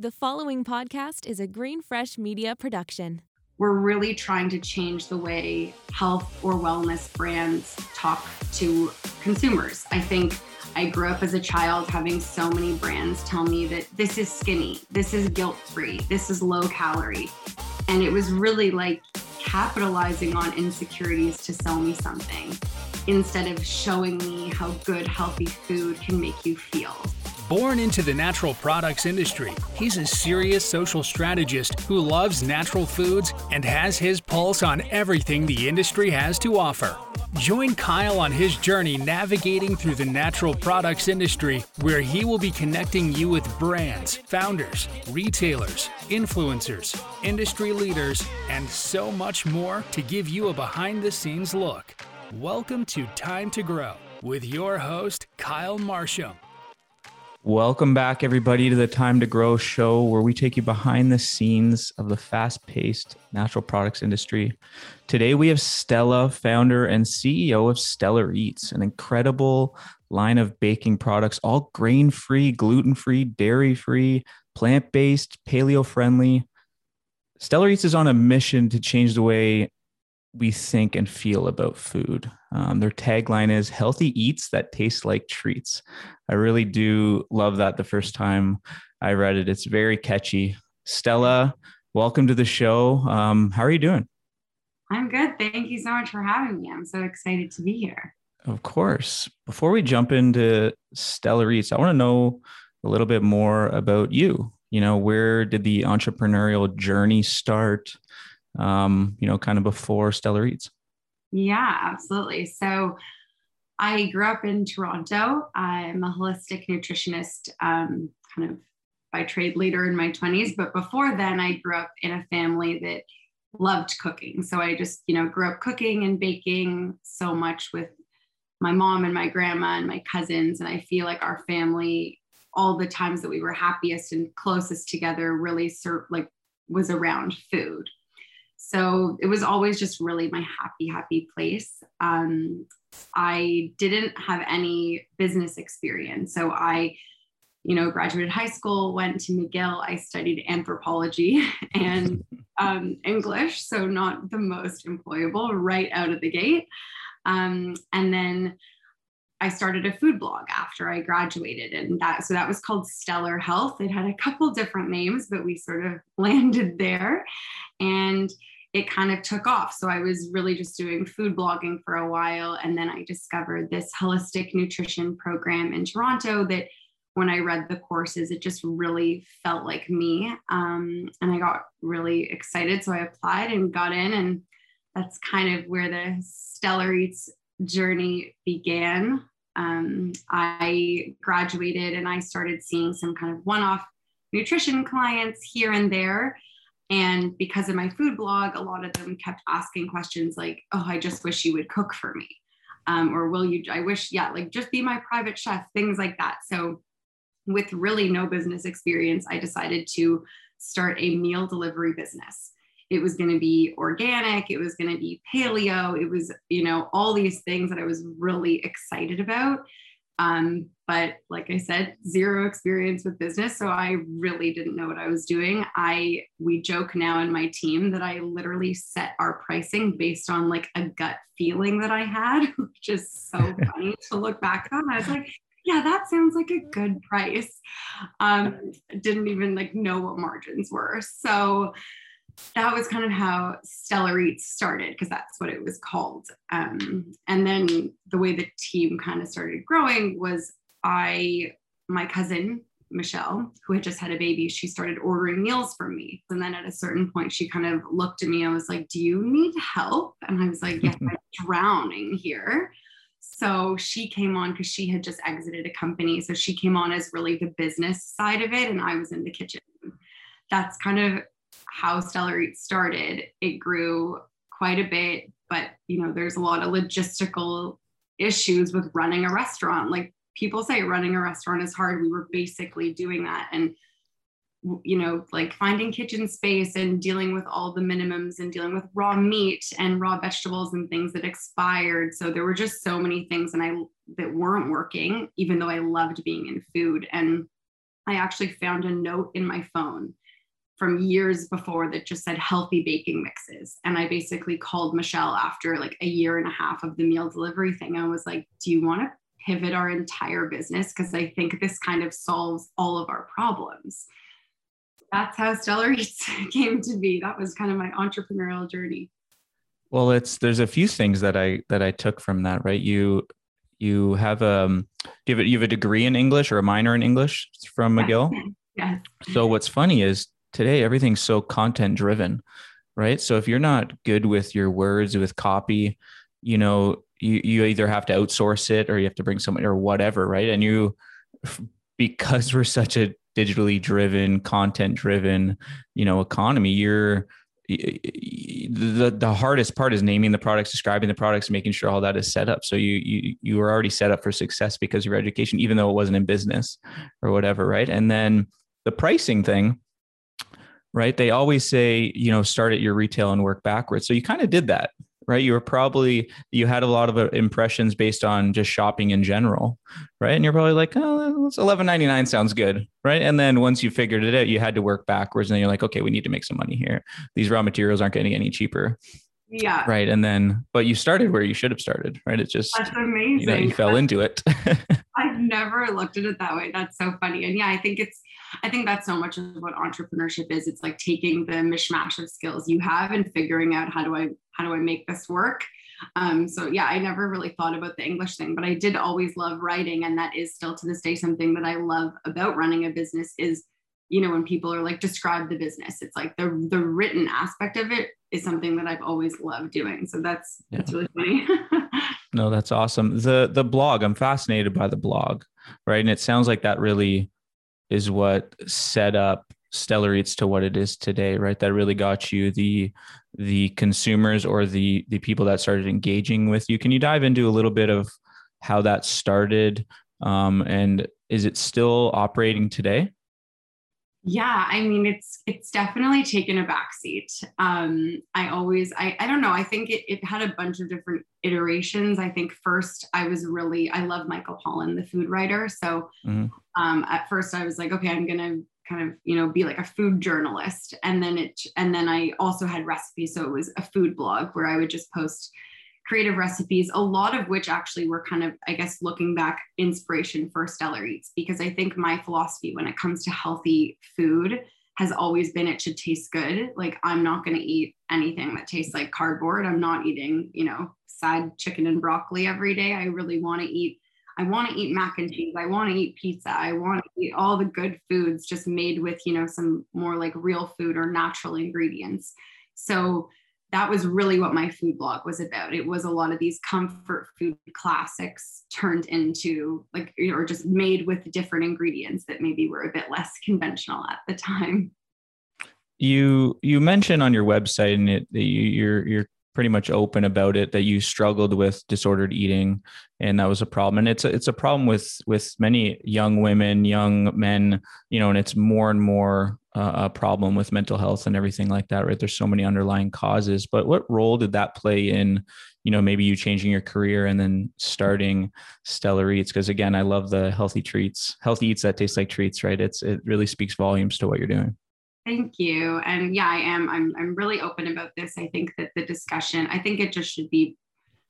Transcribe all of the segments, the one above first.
The following podcast is a Green Fresh Media production. We're really trying to change the way health or wellness brands talk to consumers. I think I grew up as a child having so many brands tell me that this is skinny, this is guilt free, this is low calorie. And it was really like capitalizing on insecurities to sell me something instead of showing me how good healthy food can make you feel. Born into the natural products industry, he's a serious social strategist who loves natural foods and has his pulse on everything the industry has to offer. Join Kyle on his journey navigating through the natural products industry, where he will be connecting you with brands, founders, retailers, influencers, industry leaders, and so much more to give you a behind the scenes look. Welcome to Time to Grow with your host, Kyle Marsham. Welcome back, everybody, to the Time to Grow show, where we take you behind the scenes of the fast paced natural products industry. Today, we have Stella, founder and CEO of Stellar Eats, an incredible line of baking products, all grain free, gluten free, dairy free, plant based, paleo friendly. Stellar Eats is on a mission to change the way we think and feel about food. Um, their tagline is healthy eats that taste like treats. I really do love that the first time I read it. It's very catchy. Stella, welcome to the show. Um, how are you doing? I'm good. Thank you so much for having me. I'm so excited to be here. Of course. Before we jump into Stellar Eats, I want to know a little bit more about you. You know, where did the entrepreneurial journey start? Um, you know, kind of before Stellar Eats? Yeah, absolutely. So I grew up in Toronto. I'm a holistic nutritionist, um, kind of by trade later in my 20s. But before then, I grew up in a family that loved cooking. So I just, you know, grew up cooking and baking so much with my mom and my grandma and my cousins. And I feel like our family, all the times that we were happiest and closest together, really served like was around food. So it was always just really my happy, happy place. Um, I didn't have any business experience. So I, you know, graduated high school, went to McGill. I studied anthropology and um, English, so not the most employable right out of the gate. Um, and then I started a food blog after I graduated, and that so that was called Stellar Health. It had a couple different names, but we sort of landed there, and it kind of took off. So I was really just doing food blogging for a while, and then I discovered this holistic nutrition program in Toronto that. When I read the courses, it just really felt like me. Um, and I got really excited. So I applied and got in. And that's kind of where the Stellar Eats journey began um, I graduated and I started seeing some kind of one off nutrition clients here and there. And because of my food blog, a lot of them kept asking questions like, oh, I just wish you would cook for me. Um, or will you, I wish, yeah, like just be my private chef, things like that. So, with really no business experience, I decided to start a meal delivery business it was going to be organic it was going to be paleo it was you know all these things that i was really excited about um, but like i said zero experience with business so i really didn't know what i was doing. I we joke now in my team that i literally set our pricing based on like a gut feeling that i had which is so funny to look back on. I was like yeah that sounds like a good price. Um, didn't even like know what margins were. So that was kind of how Stellar Eats started because that's what it was called. Um, and then the way the team kind of started growing was I, my cousin Michelle, who had just had a baby, she started ordering meals from me. And then at a certain point, she kind of looked at me and was like, Do you need help? And I was like, Yes, I'm drowning here. So she came on because she had just exited a company. So she came on as really the business side of it, and I was in the kitchen. That's kind of how Stellar Eats started, it grew quite a bit, but you know, there's a lot of logistical issues with running a restaurant. Like people say running a restaurant is hard. We were basically doing that and you know, like finding kitchen space and dealing with all the minimums and dealing with raw meat and raw vegetables and things that expired. So there were just so many things and I that weren't working, even though I loved being in food. And I actually found a note in my phone from years before that just said healthy baking mixes. And I basically called Michelle after like a year and a half of the meal delivery thing. I was like, do you want to pivot our entire business? Because I think this kind of solves all of our problems. That's how Stellar Eats came to be. That was kind of my entrepreneurial journey. Well, it's there's a few things that I that I took from that, right? You you have um do you have, you have a degree in English or a minor in English from McGill? Yes. So what's funny is today everything's so content driven, right? So if you're not good with your words, with copy, you know, you, you either have to outsource it or you have to bring someone or whatever, right? And you, because we're such a digitally driven, content driven, you know, economy, you're, the the hardest part is naming the products, describing the products, making sure all that is set up. So you you you were already set up for success because of your education, even though it wasn't in business or whatever, right? And then the pricing thing, right? They always say, you know, start at your retail and work backwards. So you kind of did that, right? You were probably, you had a lot of uh, impressions based on just shopping in general, right? And you're probably like, oh, it's 11.99 sounds good, right? And then once you figured it out, you had to work backwards and then you're like, okay, we need to make some money here. These raw materials aren't getting any cheaper. Yeah. Right. And then, but you started where you should have started, right? It's just, That's amazing. you know, you fell into it. I've never looked at it that way. That's so funny. And yeah, I think it's, I think that's so much of what entrepreneurship is. It's like taking the mishmash of skills you have and figuring out how do I how do I make this work. Um, so yeah, I never really thought about the English thing, but I did always love writing, and that is still to this day something that I love about running a business. Is you know when people are like describe the business, it's like the the written aspect of it is something that I've always loved doing. So that's yeah. that's really funny. no, that's awesome. The the blog, I'm fascinated by the blog, right? And it sounds like that really is what set up Stellar Eats to what it is today, right? That really got you the the consumers or the the people that started engaging with you. Can you dive into a little bit of how that started, um, and is it still operating today? Yeah, I mean it's it's definitely taken a backseat. Um, I always I I don't know. I think it it had a bunch of different iterations. I think first I was really I love Michael Pollan, the food writer. So mm-hmm. um, at first I was like, okay, I'm gonna kind of you know be like a food journalist and then it and then i also had recipes so it was a food blog where i would just post creative recipes a lot of which actually were kind of i guess looking back inspiration for stellar eats because i think my philosophy when it comes to healthy food has always been it should taste good like i'm not going to eat anything that tastes like cardboard i'm not eating you know sad chicken and broccoli every day i really want to eat I want to eat mac and cheese. I want to eat pizza. I want to eat all the good foods just made with, you know, some more like real food or natural ingredients. So that was really what my food blog was about. It was a lot of these comfort food classics turned into like, or just made with different ingredients that maybe were a bit less conventional at the time. You you mentioned on your website and it that you, you're you're pretty much open about it that you struggled with disordered eating and that was a problem. And it's a, it's a problem with with many young women young men you know and it's more and more uh, a problem with mental health and everything like that right? There's so many underlying causes. But what role did that play in you know maybe you changing your career and then starting stellar eats? Because again i love the healthy treats healthy eats that taste like treats right? It's it really speaks volumes to what you're doing Thank you. And yeah, I am. I'm, I'm really open about this. I think that the discussion, I think it just should be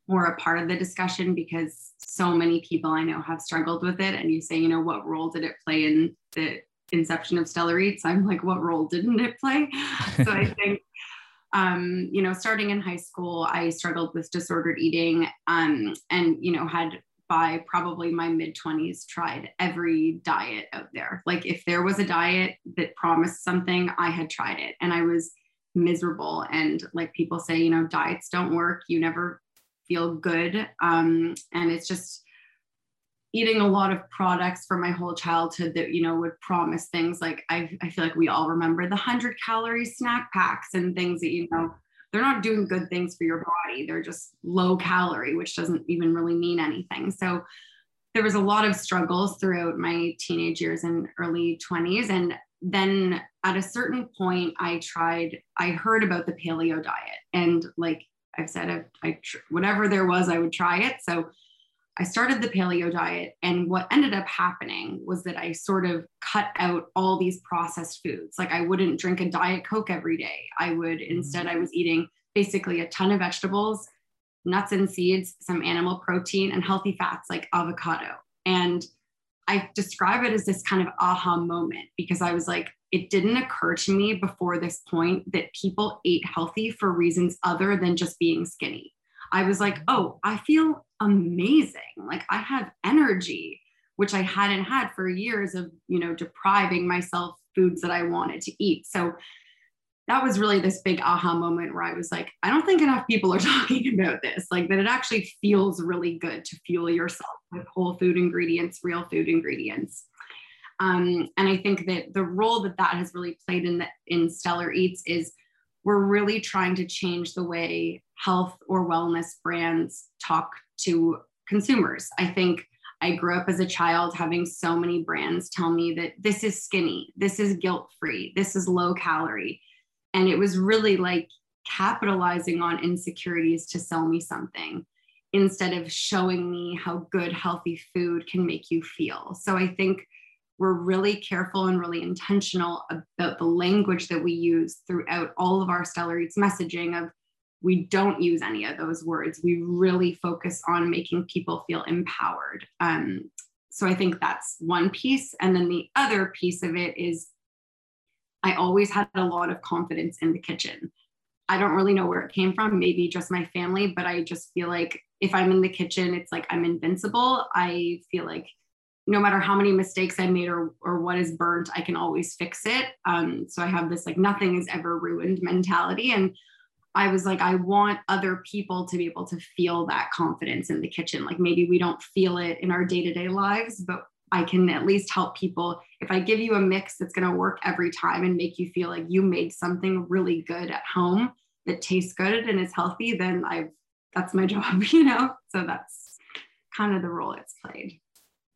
more a part of the discussion because so many people I know have struggled with it. And you say, you know, what role did it play in the inception of Stellar Eats? I'm like, what role didn't it play? so I think, um, you know, starting in high school, I struggled with disordered eating um, and, you know, had by probably my mid 20s tried every diet out there. Like if there was a diet that promised something, I had tried it and I was miserable. And like people say, you know, diets don't work. You never feel good. Um, and it's just eating a lot of products for my whole childhood that, you know, would promise things like I, I feel like we all remember the 100 calorie snack packs and things that, you know, they're not doing good things for your body. They're just low calorie, which doesn't even really mean anything. So there was a lot of struggles throughout my teenage years and early 20s. And then at a certain point, I tried, I heard about the paleo diet. And like I've said, I, I whatever there was, I would try it. So I started the paleo diet. And what ended up happening was that I sort of cut out all these processed foods. Like I wouldn't drink a Diet Coke every day. I would mm-hmm. instead, I was eating basically a ton of vegetables, nuts and seeds, some animal protein, and healthy fats like avocado. And I describe it as this kind of aha moment because I was like, it didn't occur to me before this point that people ate healthy for reasons other than just being skinny. I was like, oh, I feel amazing. Like I have energy, which I hadn't had for years of, you know, depriving myself foods that I wanted to eat. So that was really this big aha moment where I was like, I don't think enough people are talking about this, like that it actually feels really good to fuel yourself with whole food ingredients, real food ingredients. Um, and I think that the role that that has really played in the, in Stellar Eats is we're really trying to change the way health or wellness brands talk to consumers. I think I grew up as a child having so many brands tell me that this is skinny, this is guilt free, this is low calorie. And it was really like capitalizing on insecurities to sell me something instead of showing me how good healthy food can make you feel. So I think we're really careful and really intentional about the language that we use throughout all of our Stellar Eats messaging of we don't use any of those words. We really focus on making people feel empowered. Um, so I think that's one piece. And then the other piece of it is I always had a lot of confidence in the kitchen. I don't really know where it came from, maybe just my family, but I just feel like if I'm in the kitchen, it's like I'm invincible. I feel like no matter how many mistakes I made or, or what is burnt, I can always fix it. Um, so I have this like nothing is ever ruined mentality. And I was like, I want other people to be able to feel that confidence in the kitchen. Like maybe we don't feel it in our day to day lives, but I can at least help people. If I give you a mix that's going to work every time and make you feel like you made something really good at home that tastes good and is healthy, then I've that's my job, you know? So that's kind of the role it's played.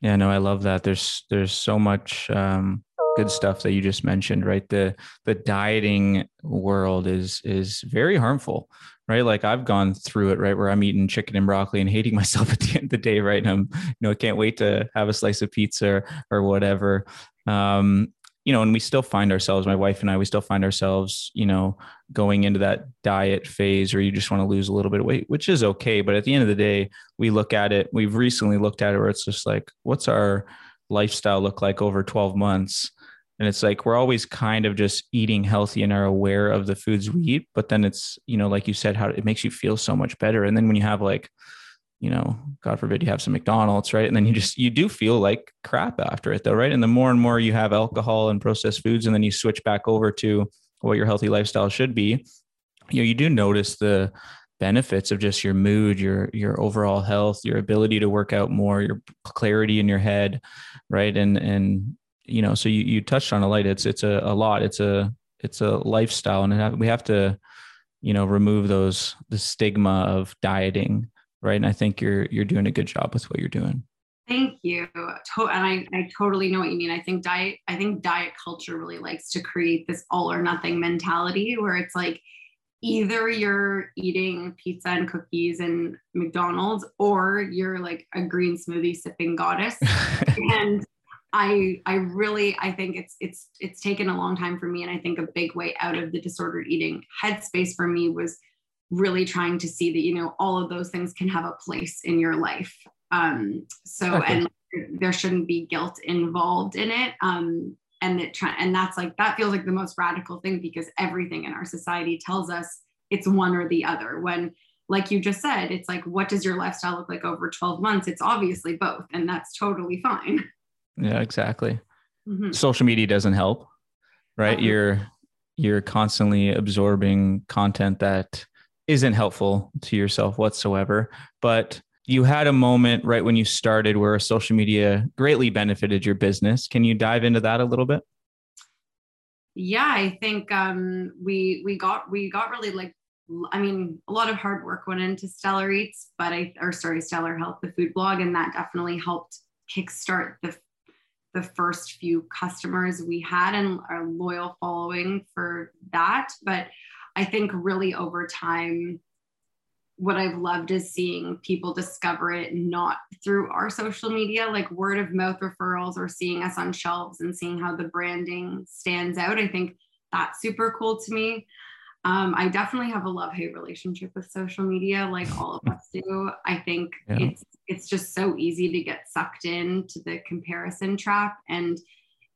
Yeah, no, I love that. There's there's so much um good stuff that you just mentioned, right? The the dieting world is is very harmful, right? Like I've gone through it, right, where I'm eating chicken and broccoli and hating myself at the end of the day, right? And I'm, you know, I can't wait to have a slice of pizza or, whatever. Um, you know, and we still find ourselves, my wife and I, we still find ourselves, you know, going into that diet phase or you just want to lose a little bit of weight, which is okay. But at the end of the day, we look at it, we've recently looked at it where it's just like, what's our lifestyle look like over 12 months? And it's like we're always kind of just eating healthy and are aware of the foods we eat. But then it's, you know, like you said, how it makes you feel so much better. And then when you have like, you know, God forbid you have some McDonald's, right? And then you just, you do feel like crap after it though, right? And the more and more you have alcohol and processed foods, and then you switch back over to what your healthy lifestyle should be, you know, you do notice the benefits of just your mood, your, your overall health, your ability to work out more, your clarity in your head, right? And, and, you know, so you, you touched on a light, it's, it's a, a lot, it's a, it's a lifestyle and we have to, you know, remove those, the stigma of dieting right? And I think you're you're doing a good job with what you're doing. Thank you. To- and I, I totally know what you mean. I think diet, I think diet culture really likes to create this all or nothing mentality where it's like either you're eating pizza and cookies and McDonald's or you're like a green smoothie sipping goddess. and I I really I think it's it's it's taken a long time for me. And I think a big way out of the disordered eating headspace for me was really trying to see that you know all of those things can have a place in your life. Um so okay. and there shouldn't be guilt involved in it. Um and that try and that's like that feels like the most radical thing because everything in our society tells us it's one or the other. When like you just said it's like what does your lifestyle look like over 12 months? It's obviously both and that's totally fine. Yeah exactly. Mm-hmm. social media doesn't help right? Uh-huh. you're you're constantly absorbing content that isn't helpful to yourself whatsoever. But you had a moment right when you started where social media greatly benefited your business. Can you dive into that a little bit? Yeah, I think um, we we got we got really like I mean a lot of hard work went into Stellar Eats, but I or sorry Stellar Health, the food blog, and that definitely helped kickstart the the first few customers we had and our loyal following for that. But I think really over time, what I've loved is seeing people discover it not through our social media, like word of mouth referrals or seeing us on shelves and seeing how the branding stands out. I think that's super cool to me. Um, I definitely have a love hate relationship with social media, like all of us do. I think yeah. it's it's just so easy to get sucked into the comparison trap, and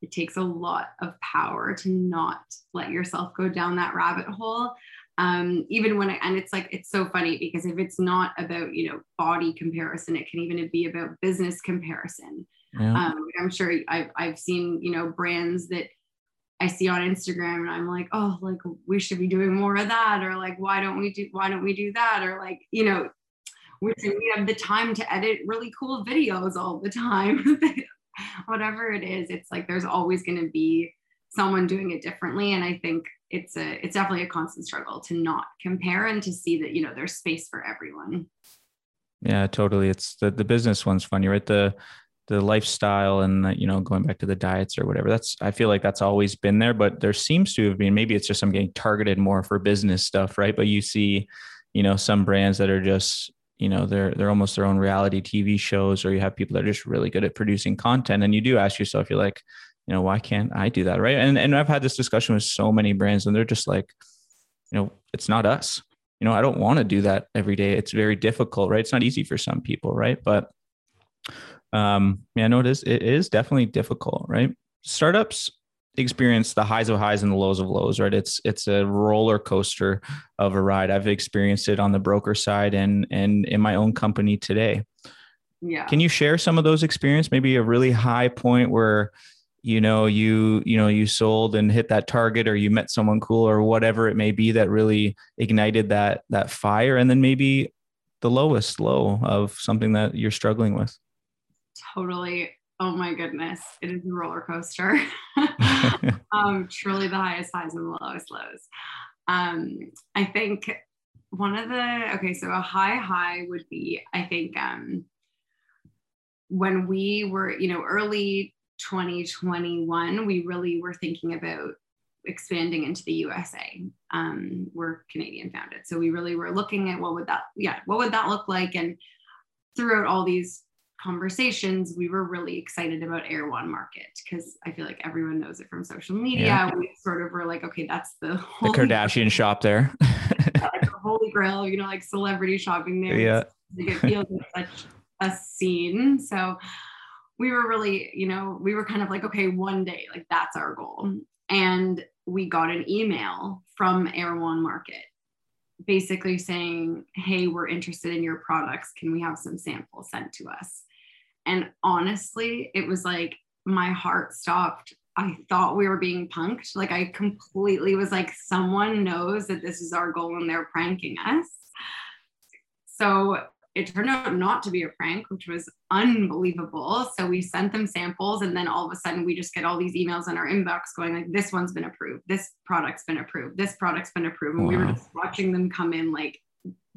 it takes a lot of power to not let yourself go down that rabbit hole. Um, even when I, and it's like it's so funny because if it's not about you know body comparison, it can even be about business comparison. Yeah. Um, I'm sure I've I've seen you know brands that I see on Instagram and I'm like, oh, like we should be doing more of that, or like, why don't we do why don't we do that? Or like, you know, we have the time to edit really cool videos all the time. Whatever it is, it's like there's always gonna be someone doing it differently. And I think it's a it's definitely a constant struggle to not compare and to see that, you know, there's space for everyone. Yeah, totally. It's the the business one's funny, right? The the lifestyle and the, you know going back to the diets or whatever that's i feel like that's always been there but there seems to have been maybe it's just i'm getting targeted more for business stuff right but you see you know some brands that are just you know they're they're almost their own reality tv shows or you have people that are just really good at producing content and you do ask yourself you're like you know why can't i do that right and and i've had this discussion with so many brands and they're just like you know it's not us you know i don't want to do that every day it's very difficult right it's not easy for some people right but um, yeah, no, it is. It is definitely difficult, right? Startups experience the highs of highs and the lows of lows, right? It's it's a roller coaster of a ride. I've experienced it on the broker side and and in my own company today. Yeah. Can you share some of those experience? Maybe a really high point where you know you you know you sold and hit that target or you met someone cool or whatever it may be that really ignited that that fire and then maybe the lowest low of something that you're struggling with totally oh my goodness it is a roller coaster um, truly the highest highs and the lowest lows. Um, i think one of the okay so a high high would be i think um, when we were you know early 2021 we really were thinking about expanding into the usa um, we're canadian founded so we really were looking at what would that yeah what would that look like? And throughout all these conversations, we were really excited about Erewhon Market because I feel like everyone knows it from social media. Yeah. We sort of were like, okay, that's the the Kardashian shop there. like the holy grail, you know, like celebrity shopping there. Yeah. Like it feels like such a scene. So we were really, you know, we were kind of like, okay, one day, like that's our goal. And we got an email from Erewhon Market basically saying, Hey, we're interested in your products. Can we have some samples sent to us? And honestly, it was like my heart stopped. I thought we were being punked. Like I completely was like, someone knows that this is our goal and they're pranking us. So it turned out not to be a prank, which was unbelievable. So we sent them samples, and then all of a sudden we just get all these emails in our inbox going like, "This one's been approved. This product's been approved. This product's been approved." And wow. we were just watching them come in like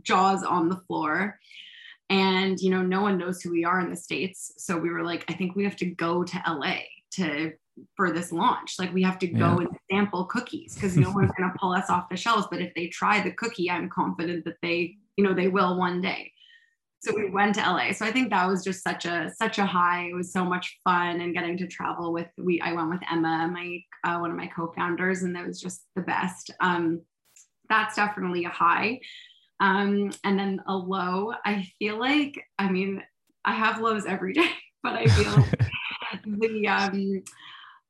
jaws on the floor and you know no one knows who we are in the states. So we were like i think we have to go to la to for this launch. Like we have to go yeah. and sample cookies because no one's going to pull us off the shelves. But if they try the cookie i'm confident that they you know they will one day. So we went to la so i think that was just such a such a high it was so much fun and getting to travel with we i went with emma my uh, one of my co-founders and that was just the best. Um that's definitely a high um, and then a low, I feel like, I mean, I have lows every day, but I feel the um,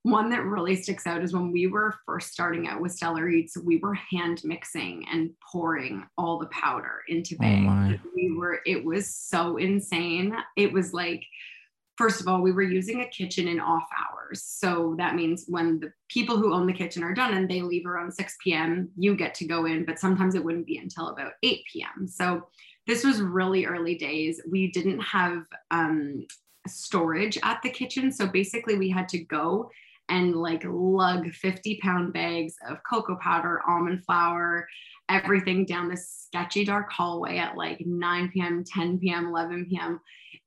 one that really sticks out is when we were first starting out with Stellar Eats, we were hand mixing and pouring all the powder into bags. Oh we were, it was so insane. It was like, first of all, we were using a kitchen in off hours. So that means when the people who own the kitchen are done and they leave around 6 p.m., you get to go in, but sometimes it wouldn't be until about 8 p.m. So this was really early days. We didn't have um, storage at the kitchen. So basically, we had to go and like lug 50 pound bags of cocoa powder, almond flour, everything down this sketchy dark hallway at like 9 p.m., 10 p.m., 11 p.m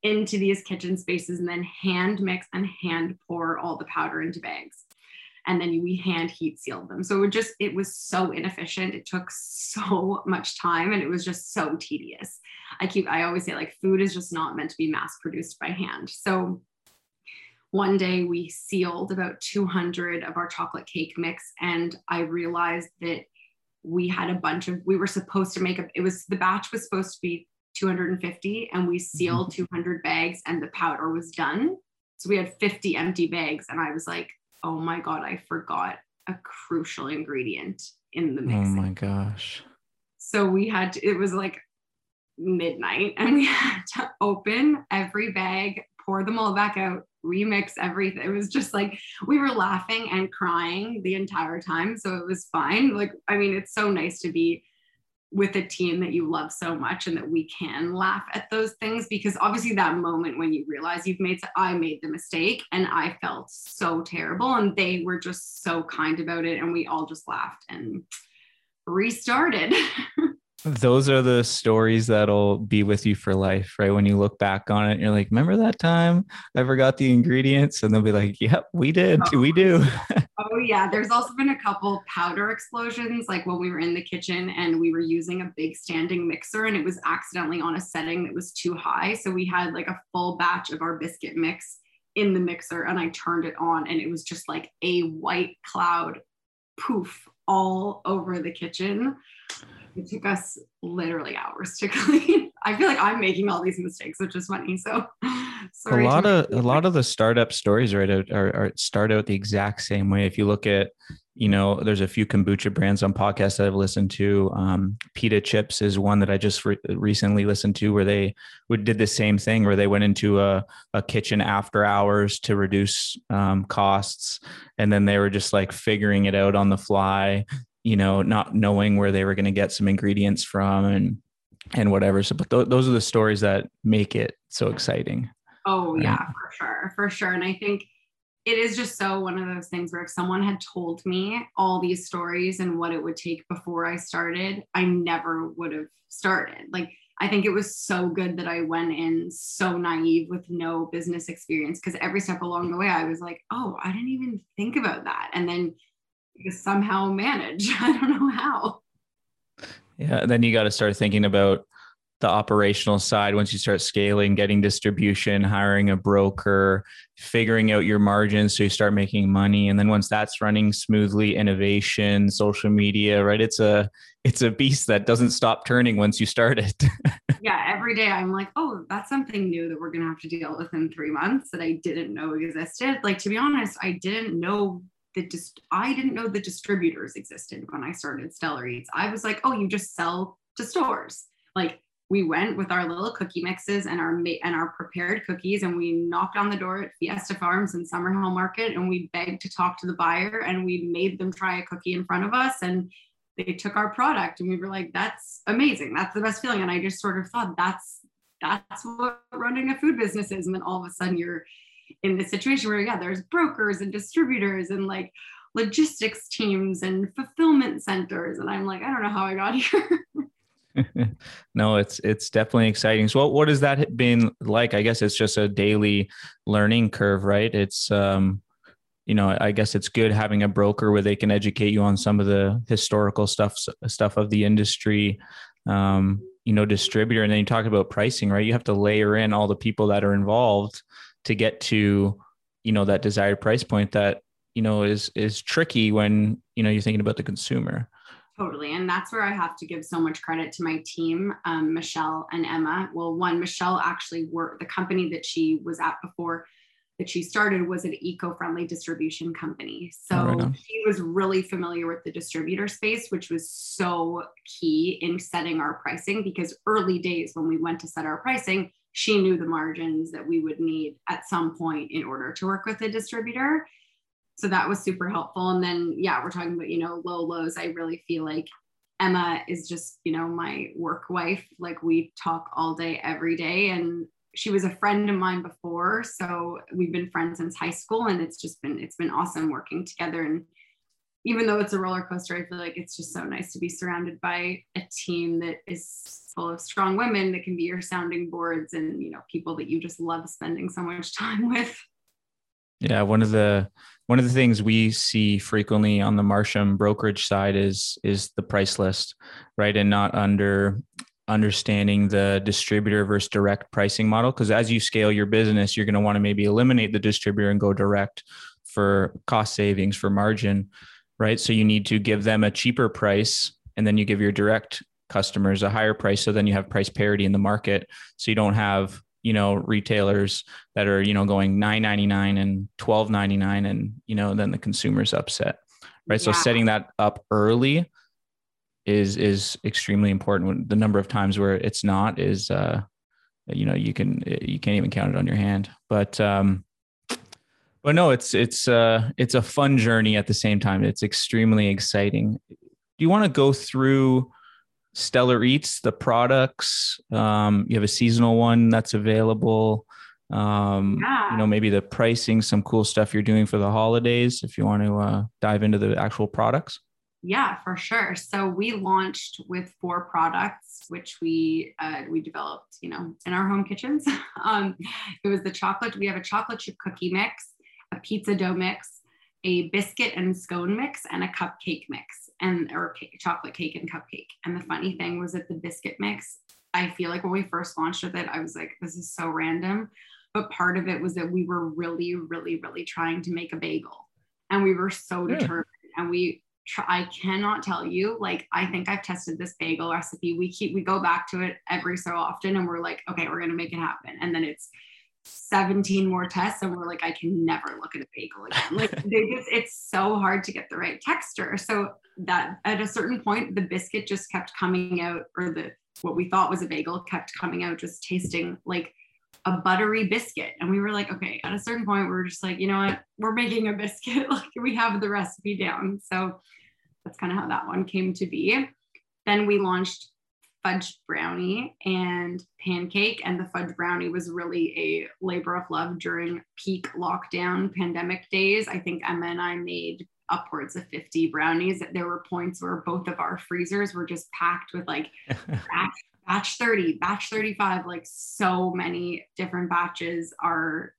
into these kitchen spaces and then hand mix and hand pour all the powder into bags. and then we hand heat sealed them. So it just it was so inefficient. It took so much time and it was just so tedious. I keep I always say like food is just not meant to be mass produced by hand. So one day we sealed about 200 of our chocolate cake mix and I realized that we had a bunch of we were supposed to make a it was the batch was supposed to be 250 and we sealed mm-hmm. 200 bags and the powder was done. So we had 50 empty bags and i was like oh my god i forgot a crucial ingredient in the mix oh my gosh. So we had to, it was like midnight and we had to open every bag pour them all back out remix everything. It was just like we were laughing and crying the entire time. So it was fine. Like, I mean, it's so nice to be with a team that you love so much and that we can laugh at those things because obviously that moment when you realize you've made I made the mistake and I felt so terrible and they were just so kind about it and we all just laughed and restarted. those are the stories that'll be with you for life, right? When you look back on it, you're like, remember that time I forgot the ingredients? And they'll be like, yep, we did. Oh. We do. oh, yeah. There's also been a couple powder explosions, like when we were in the kitchen and we were using a big standing mixer and it was accidentally on a setting that was too high. So we had like a full batch of our biscuit mix in the mixer and I turned it on and it was just like a white cloud poof all over the kitchen it took us literally hours to clean. I feel like I'm making all these mistakes, which is funny. So a lot of a lot of the startup stories right are, are start out the exact same way. If you look at, you know, there's a few kombucha brands on podcasts that I've listened to. Um, Pita Chips is one that I just re- recently listened to, where they would did the same thing, where they went into a, a kitchen after hours to reduce um, costs, and then they were just like figuring it out on the fly you know, not knowing where they were going to get some ingredients from and and whatever. So, but th- those are the stories that make it so exciting. Oh yeah, for sure, for sure. And I think it is just so one of those things where if someone had told me all these stories and what it would take before I started, I never would have started. Like I think it was so good that I went in so naive with no business experience because every step along the way I was like, oh, I didn't even think about that. And then somehow manage. I don't know how. Yeah, then you got to start thinking about the operational side once you start scaling, getting distribution, hiring a broker, figuring out your margins so you start making money. And then once that's running smoothly, innovation, social media, right? It's a it's a beast that doesn't stop turning once you start it. yeah, every day I'm like, oh, that's something new that we're gonna have to deal with in three months that I didn't know existed. Like to be honest, I didn't know the just I didn't know the distributors existed when I started Stellar Eats. I was like, oh, you just sell to stores. Like we went with our little cookie mixes and our and our prepared cookies, and we knocked on the door at Fiesta Farms and Summerhill Market, and we begged to talk to the buyer, and we made them try a cookie in front of us, and they took our product, and we were like, that's amazing, that's the best feeling. And I just sort of thought that's that's what running a food business is, and then all of a sudden you're in this situation where yeah there's brokers and distributors and like logistics teams and fulfillment centers and i'm like i don't know how i got here. No it's it's definitely exciting. So what, what has that been like? I guess it's just a daily learning curve right? It's um you know i guess it's good having a broker where they can educate you on some of the historical stuff stuff of the industry um you know distributor and then you talk about pricing right? You have to layer in all the people that are involved to get to you know that desired price point that you know is is tricky when you know you're thinking about the consumer. Totally. And that's where i have to give so much credit to my team um, michelle and emma. Well one michelle actually worked the company that she was at before that she started was an eco-friendly distribution company. So right she was really familiar with the distributor space which was so key in setting our pricing because early days when we went to set our pricing she knew the margins that we would need at some point in order to work with a distributor. So that was super helpful. And then, yeah, we're talking about, you know, low lows. I really feel like Emma is just, you know, my work wife. Like we talk all day, every day. And she was a friend of mine before. So we've been friends since high school. And it's just been, it's been awesome working together. And even though it's a roller coaster, I feel like it's just so nice to be surrounded by a team that is full of strong women that can be your sounding boards and you know people that you just love spending so much time with Yeah, one of the one of the things we see frequently on the Marsham brokerage side is is the price list, right? And not under understanding the distributor versus direct pricing model. Because as you scale your business, you're going to want to maybe eliminate the distributor and go direct for cost savings for margin, right? So you need to give them a cheaper price and then you give your direct customers a higher price. So then you have price parity in the market. So you don't have you know retailers that are you know going 9.99 and 12.99 and you know then the consumer's upset right yeah. so setting that up early is is extremely important the number of times where it's not is uh you know you can you can't even count it on your hand but um but no it's it's uh it's a fun journey at the same time it's extremely exciting do you want to go through Stellar Eats, the products. Um, you have a seasonal one that's available. Um, yeah. You know, maybe the pricing, some cool stuff you're doing for the holidays. If you want to uh, dive into the actual products. Yeah, for sure. So we launched with four products, which we uh, we developed, you know, in our home kitchens. um, it was the chocolate. We have a chocolate chip cookie mix, pizza dough mix, a biscuit and scone mix, and a cupcake mix and or cake, chocolate cake and cupcake. And the funny thing was that the biscuit mix, I feel like when we first launched with it, I was like, this is so random. But part of it was that we were really, really, really trying to make a bagel. And we were so yeah. determined. And we try, I cannot tell you, like, I think I've tested this bagel recipe. We keep, we go back to it every so often and we're like, okay, we're going to make it happen. And then it's 17 more tests and we're like i can never look at a bagel again. Like they just it's so hard to get the right texture. So that at a certain point the biscuit just kept coming out or the what we thought was a bagel kept coming out just tasting like a buttery biscuit. And we were like okay. At a certain point we are just like you know what? We're making a biscuit. Like we have the recipe down. So that's kind of how that one came to be. Then we launched fudge brownie and pancake. And the fudge brownie was really a labor of love during peak lockdown pandemic days. I think Emma and I made upwards of 50 brownies. There were points where both of our freezers were just packed with like batch, batch 30, batch 35, like so many different batches. Our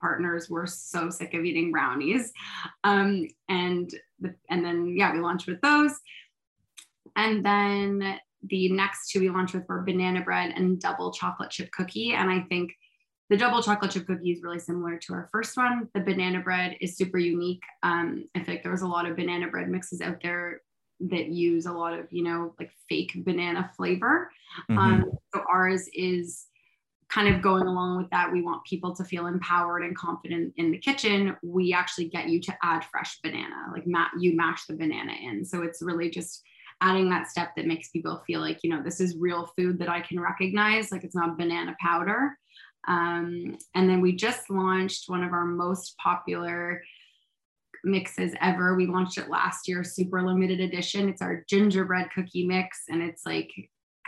partners were so sick of eating brownies. Um, and the, and then yeah, we launched with those. And then the next two we launched with were banana bread and double chocolate chip cookie. And I think the double chocolate chip cookie is really similar to our first one. The banana bread is super unique. Um, I think there was a lot of banana bread mixes out there that use a lot of, you know, like fake banana flavor. Mm-hmm. Um, so ours is kind of going along with that. We want people to feel empowered and confident in the kitchen. We actually get you to add fresh banana, like ma- you mash the banana in. So it's really just adding that step that makes people feel like, you know, this is real food that I can recognize, like it's not banana powder. Um, and then we just launched one of our most popular mixes ever. We launched it last year, super limited edition. It's our gingerbread cookie mix, and it's like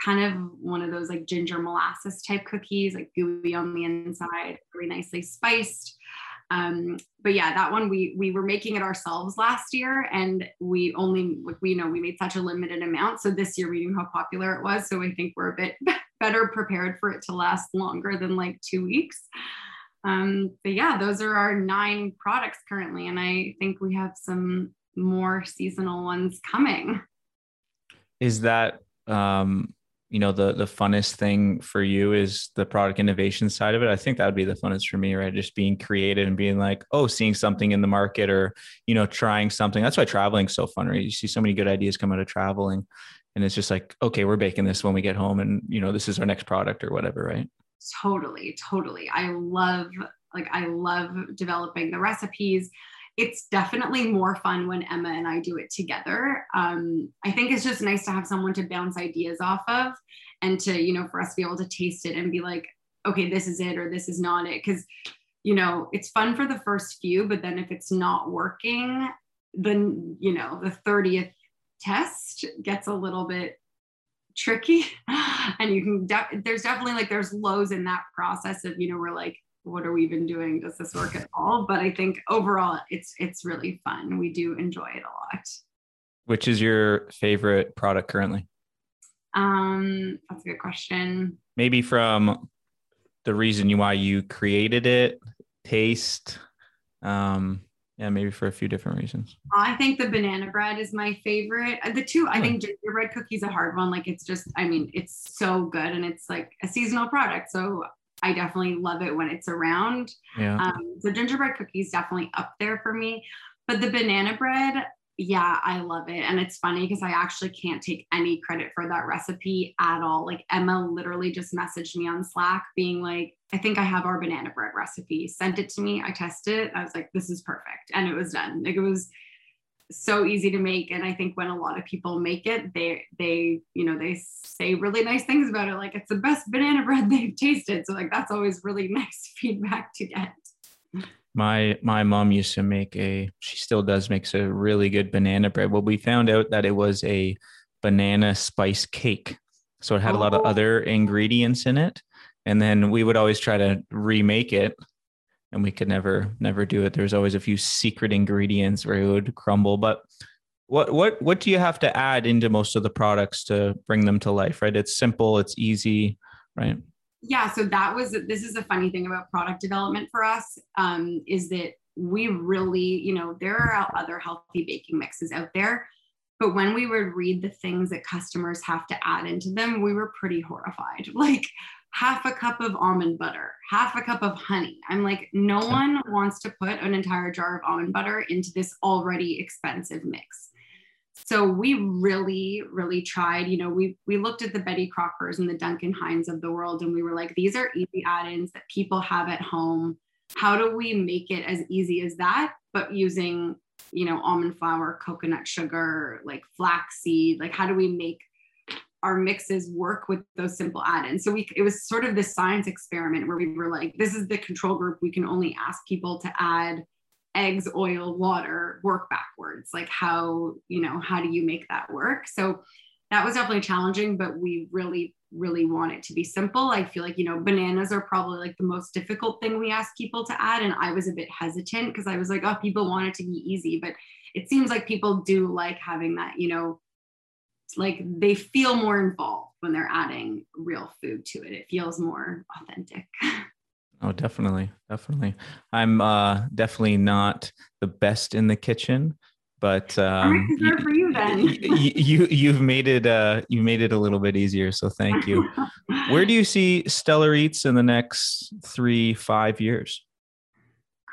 kind of one of those like ginger molasses type cookies, like gooey on the inside, really nicely spiced. Um, but yeah, that one we we were making it ourselves last year, and we only like we know we made such a limited amount. So this year we knew how popular it was, so we think we're a bit better prepared for it to last longer than like two weeks. Um, but yeah, those are our nine products currently, and I think we have some more seasonal ones coming. Is that um, you know the the funnest thing for you is the product innovation side of it. I think that would be the funnest for me right? Just being creative and being like oh seeing something in the market or you know trying something. That's why traveling's so fun right? You see so many good ideas come out of traveling and it's just like okay we're baking this when we get home and you know this is our next product or whatever right? Totally totally. I love like i love developing the recipes it's definitely more fun when Emma and I do it together. Um, I think it's just nice to have someone to bounce ideas off of and to, you know, for us to be able to taste it and be like, okay, this is it or this is not it. Cause, you know, it's fun for the first few, but then if it's not working, then, you know, the 30th test gets a little bit tricky and you can de- there's definitely like there's lows in that process of you know we're like what are we even doing? Does this work at all? But I think overall it's it's really fun. We do enjoy it a lot. Which is your favorite product currently? Um, that's a good question. Maybe from the reason why you created it, taste, Um, yeah, maybe for a few different reasons. I think the banana bread is my favorite. Uh, The two, I think gingerbread cookies a hard one. Like it's just, I mean, it's so good and it's like a seasonal product. So I definitely love it when it's around. Yeah. Um, so gingerbread cookies definitely up there for me. But the banana bread, yeah, I love it. And it's funny because I actually can't take any credit for that recipe at all. Like Emma literally just messaged me on Slack being like, I think I have our banana bread recipe. Sent it to me. I tested it. I was like, this is perfect. And it was done. Like it was so easy to make. And I think when a lot of people make it, they they, you know, they say really nice things about it. Like it's the best banana bread they've tasted. So like that's always really nice feedback to get. My my mom used to make a she still does makes a really good banana bread. Well, we found out that it was a banana spice cake. So it had a lot of Oh. other ingredients in it. And then we would always try to remake it and we could never never do it. There's always a few secret ingredients where it would crumble. But what what what do you have to add into most of the products to bring them to life, right? It's simple, it's easy, right? yeah so that was this is a funny thing about product development for us um, is that we really you know there are other healthy baking mixes out there but when we would read the things that customers have to add into them we were pretty horrified like half a cup of almond butter half a cup of honey. I'm like no one wants to put an entire jar of almond butter into this already expensive mix. So we really really tried you know we we looked at the betty crockers and the duncan hines of the world and we were like these are easy add-ins that people have at home. How do we make it as easy as that but using you know almond flour coconut sugar like flaxseed like how do we make our mixes work with those simple add-ins. So we it was sort of this science experiment where we were like this is the control group. We can only ask people to add eggs oil water work backwards. Like how you know how do you make that work? So that was definitely challenging but we really really want it to be simple. I feel like you know bananas are probably like the most difficult thing we ask people to add and i was a bit hesitant because i was like oh people want it to be easy but it seems like people do like having that you know like they feel more involved when they're adding real food to it it feels more authentic Oh, definitely, definitely. I'm uh, definitely not the best in the kitchen, but um, excited for you then. you, you you've made it uh, you made it a little bit easier. So thank you. Where do you see Stellar Eats in the next three five years?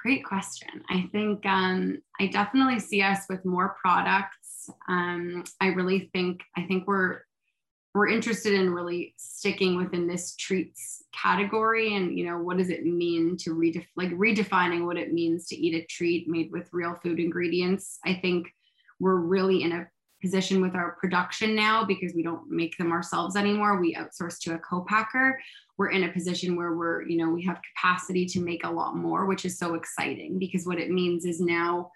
Great question. I think um, I definitely see us with more products. Um, I really think I think we're we're interested in really sticking within this treats category, and you know what does it mean to redef- like redefining what it means to eat a treat made with real food ingredients. I think we're really in a position with our production now because we don't make them ourselves anymore. We outsource to a co-packer we're in a position where we're, you know, we have capacity to make a lot more, which is so exciting because what it means is now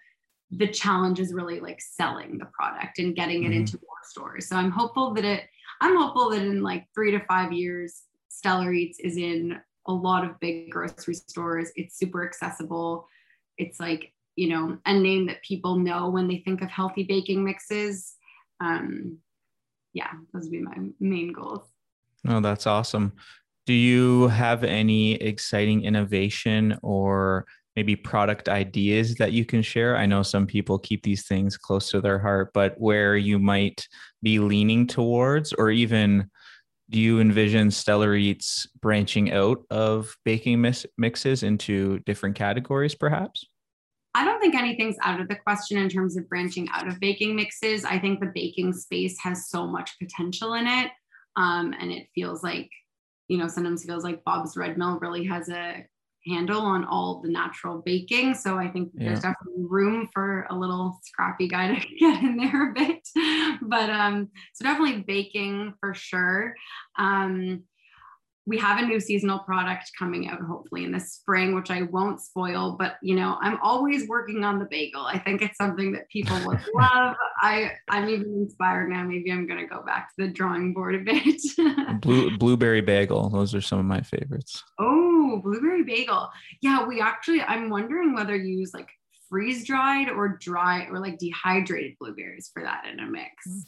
the challenge is really like selling the product and getting it Mhm. into more stores. So I'm hopeful that it, I'm hopeful that in like three to five years, Stellar Eats is in a lot of big grocery stores. It's super accessible. It's like, you know, a name that people know when they think of healthy baking mixes. Um, yeah, those would be my main goals. Oh, that's awesome. Do you have any exciting innovation or maybe product ideas that you can share? I know some people keep these things close to their heart, but where you might be leaning towards, or even do you envision Stellar Eats branching out of baking mis- mixes into different categories, perhaps? I don't think anything's out of the question in terms of branching out of baking mixes. I think the baking space has so much potential in it. Um, and it feels like, you know, sometimes feels like Bob's Red Mill really has a handle on all the natural baking. So I think there's definitely room for a little scrappy guy to get in there a bit. But um, so definitely baking for sure. Um, we have a new seasonal product coming out hopefully in the spring which i won't spoil but you know i'm always working on the bagel i think it's something that people would love i i'm even inspired now maybe i'm going to go back to the drawing board a bit Blue blueberry bagel; those are some of my favorites. oh blueberry bagel yeah we actually i'm wondering whether you use like freeze dried or dry or like dehydrated blueberries for that in a mix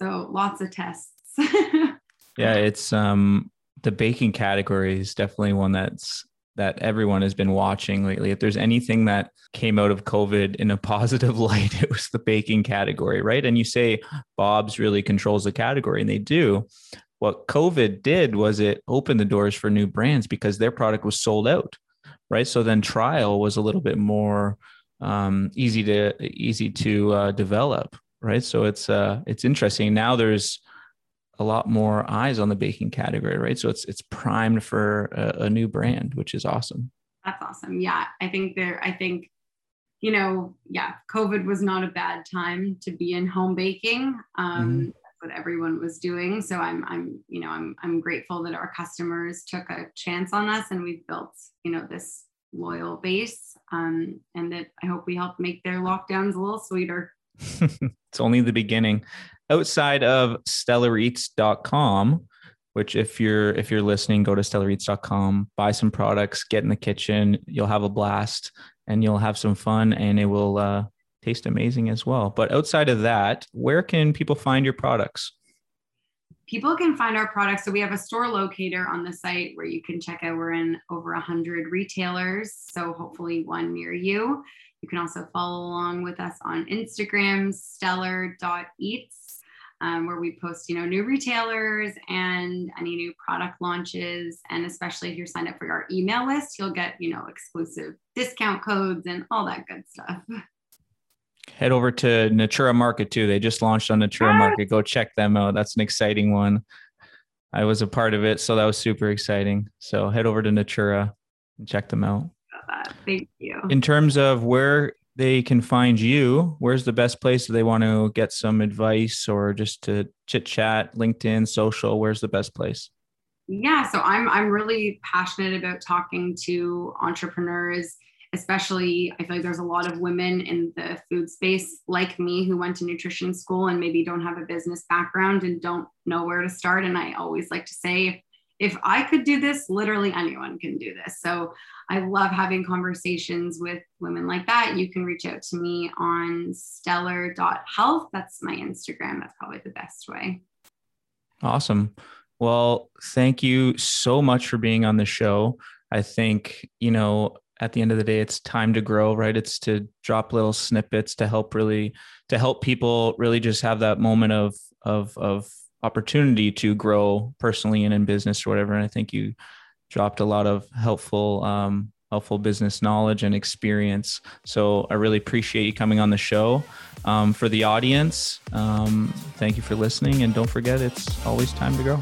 so lots of tests Yeah, it's um the baking category is definitely one that's that everyone has been watching lately. If there's anything that came out of COVID in a positive light, it was the baking category, right? And you say Bob's really controls the category, and they do. What COVID did was it opened the doors for new brands because their product was sold out, right? So then trial was a little bit more um, easy to easy to uh, develop, right? So it's uh, it's interesting. Now there's a lot more eyes on the baking category, right? So it's it's primed for a, a new brand, which is awesome. That's awesome. Yeah, I think there. I think you know, yeah, COVID was not a bad time to be in home baking. Um, mm-hmm. What everyone was doing. So I'm, I'm, you know, I'm, I'm grateful that our customers took a chance on us and we've built, you know, this loyal base. Um, and that I hope we help make their lockdowns a little sweeter. it's only the beginning outside of stellareats.com which if you're if you're listening go to stellareats.com buy some products get in the kitchen you'll have a blast and you'll have some fun and it will uh, taste amazing as well. But outside of that where can people find your products? People can find our products. So we have a store locator on the site where you can check out. We're in over 100 retailers. So hopefully one near you. You can also follow along with us on instagram stellar.eats um, where we post, you know, new retailers and any new product launches. And especially if you're signed up for our email list, you'll get, you know, exclusive discount codes and all that good stuff. Head over to Natura Market too. They just launched on Natura yes. Market. Go check them out. That's an exciting one. I was a part of it, so that was super exciting. So head over to Natura and check them out. Uh, thank you. In terms of where they can find you, where's the best place they want to get some advice or just to chit chat, LinkedIn, social, where's the best place? Yeah, so I'm I'm really passionate about talking to entrepreneurs, especially I feel like there's a lot of women in the food space like me who went to nutrition school and maybe don't have a business background and don't know where to start and I always like to say if I could do this, literally anyone can do this. So I love having conversations with women like that. You can reach out to me on stellar.health. That's my Instagram. That's probably the best way. Awesome. Well, thank you so much for being on the show. I think, you know, at the end of the day, it's time to grow, right? It's to drop little snippets to help really, to help people really just have that moment of, of, of opportunity to grow personally and in business or whatever. And I think you dropped a lot of helpful um, helpful business knowledge and experience. So I really appreciate you coming on the show. Um, for the audience, um, thank you for listening, and don't forget it's always time to grow.